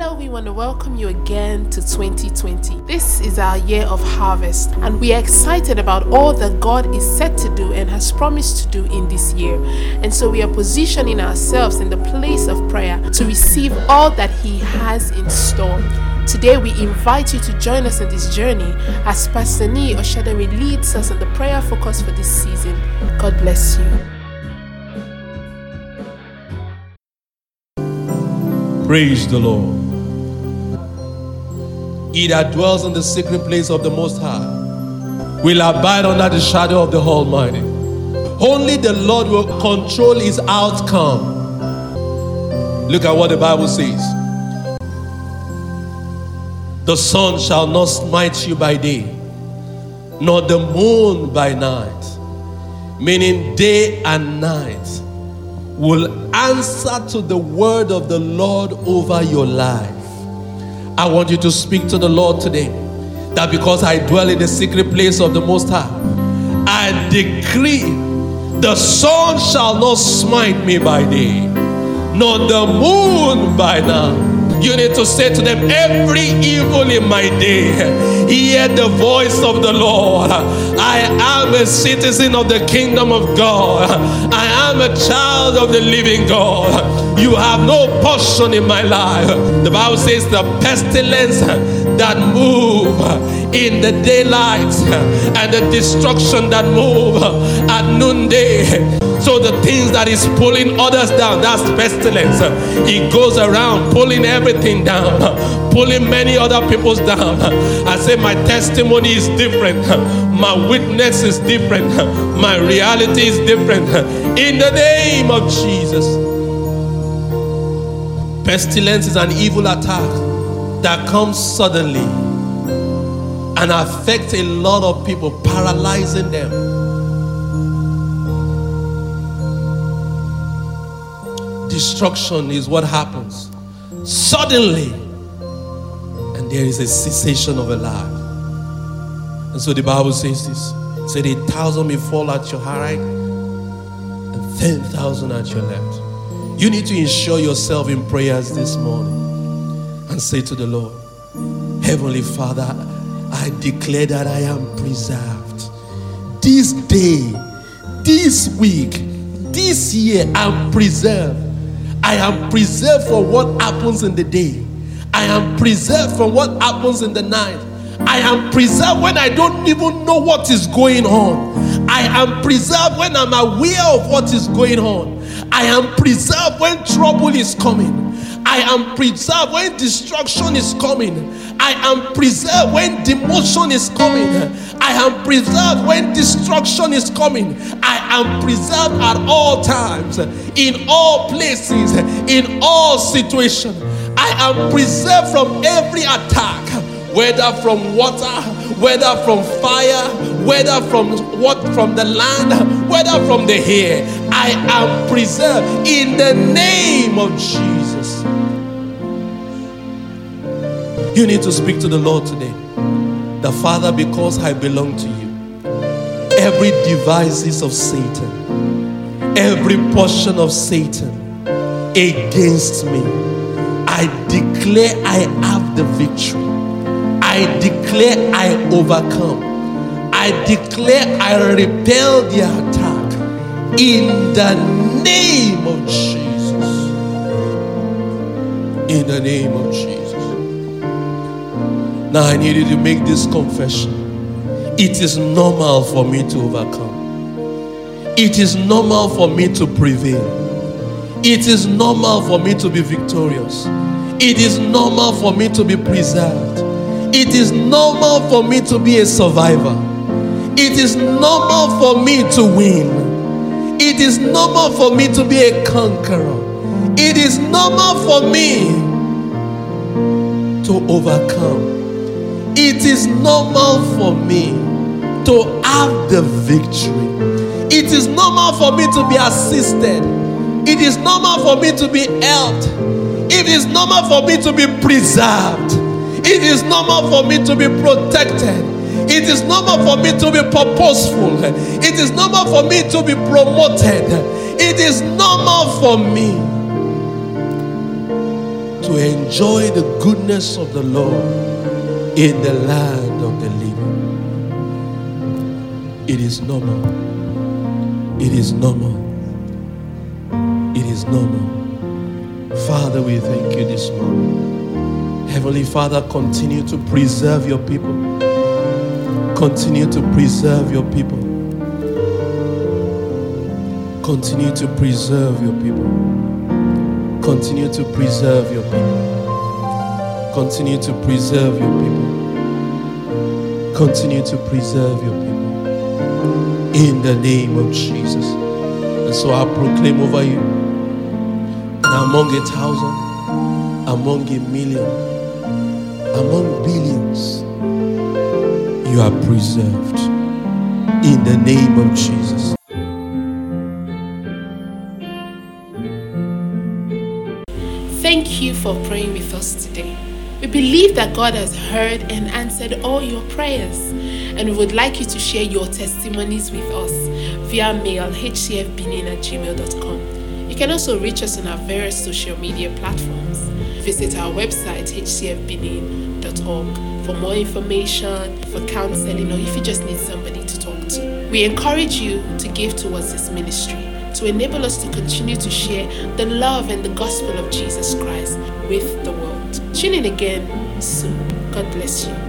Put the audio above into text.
Hello, we want to welcome you again to 2020. This is our year of harvest, and we are excited about all that God is set to do and has promised to do in this year. And so we are positioning ourselves in the place of prayer to receive all that He has in store. Today, we invite you to join us in this journey as Pastor Nee Oshadari leads us in the prayer focus for this season. God bless you. Praise the Lord. He that dwells in the secret place of the Most High will abide under the shadow of the Almighty. Only the Lord will control his outcome. Look at what the Bible says. The sun shall not smite you by day, nor the moon by night. Meaning, day and night will answer to the word of the Lord over your life. I want you to speak to the Lord today that because I dwell in the secret place of the Most High, I decree the sun shall not smite me by day, nor the moon by night. You need to say to them, Every evil in my day, hear the voice of the Lord. I am a citizen of the kingdom of God. Am a child of the living God. You have no portion in my life. The Bible says the pestilence that move in the daylight and the destruction that move at noonday so the things that is pulling others down, that's pestilence. He goes around pulling everything down, pulling many other people's down. I say my testimony is different. My witness is different. My reality is different. In the name of Jesus. Pestilence is an evil attack that comes suddenly and affects a lot of people, paralyzing them destruction is what happens suddenly, and there is a cessation of a life. And so the Bible says this said a thousand may fall at your right and ten thousand at your left. You need to ensure yourself in prayers this morning and say to the Lord, Heavenly Father, I declare that I am preserved. This day, this week, this year, I'm preserved. I am preserved for what happens in the day. I am preserved from what happens in the night. I am preserved when I don't even know what is going on. I am preserved when I'm aware of what is going on. I am preserved when trouble is coming. I am preserved when destruction is coming. I am preserved when demotion is coming. I am preserved when destruction is coming. I am preserved at all times, in all places, in all situations. I am preserved from every attack, whether from water, whether from fire, whether from what from the land, whether from the air. I am preserved in the name of Jesus. You need to speak to the Lord today. The Father, because I belong to you. Every devices of Satan, every portion of Satan against me, I declare I have the victory. I declare I overcome. I declare I repel the attack in the name of Jesus. In the name of Jesus. Now I need you to make this confession. It is normal for me to overcome. It is normal for me to prevail. It is normal for me to be victorious. It is normal for me to be preserved. It is normal for me to be a survivor. It is normal for me to win. It is normal for me to be a conqueror. It is normal for me to overcome. It is normal for me to have the victory. It is normal for me to be assisted. It is normal for me to be helped. It is normal for me to be preserved. It is normal for me to be protected. It is normal for me to be purposeful. It is normal for me to be promoted. It is normal for me to enjoy the goodness of the Lord in the land of the living. It is normal. It is normal. It is normal. Father, we thank you this morning. Heavenly Father, continue to preserve your people. Continue to preserve your people. Continue to preserve your people. Continue to preserve your people. Continue to preserve your people. Continue to preserve your people. In the name of Jesus. And so I proclaim over you that among a thousand, among a million, among billions, you are preserved. In the name of Jesus. Thank you for praying with us today. We believe that God has heard and answered all your prayers, and we would like you to share your testimonies with us via mail hcfbenin at gmail.com. You can also reach us on our various social media platforms. Visit our website hcfbenin.org for more information, for counseling, or if you just need somebody to talk to. We encourage you to give towards this ministry to enable us to continue to share the love and the gospel of Jesus Christ with the world. Tune in again soon. God bless you.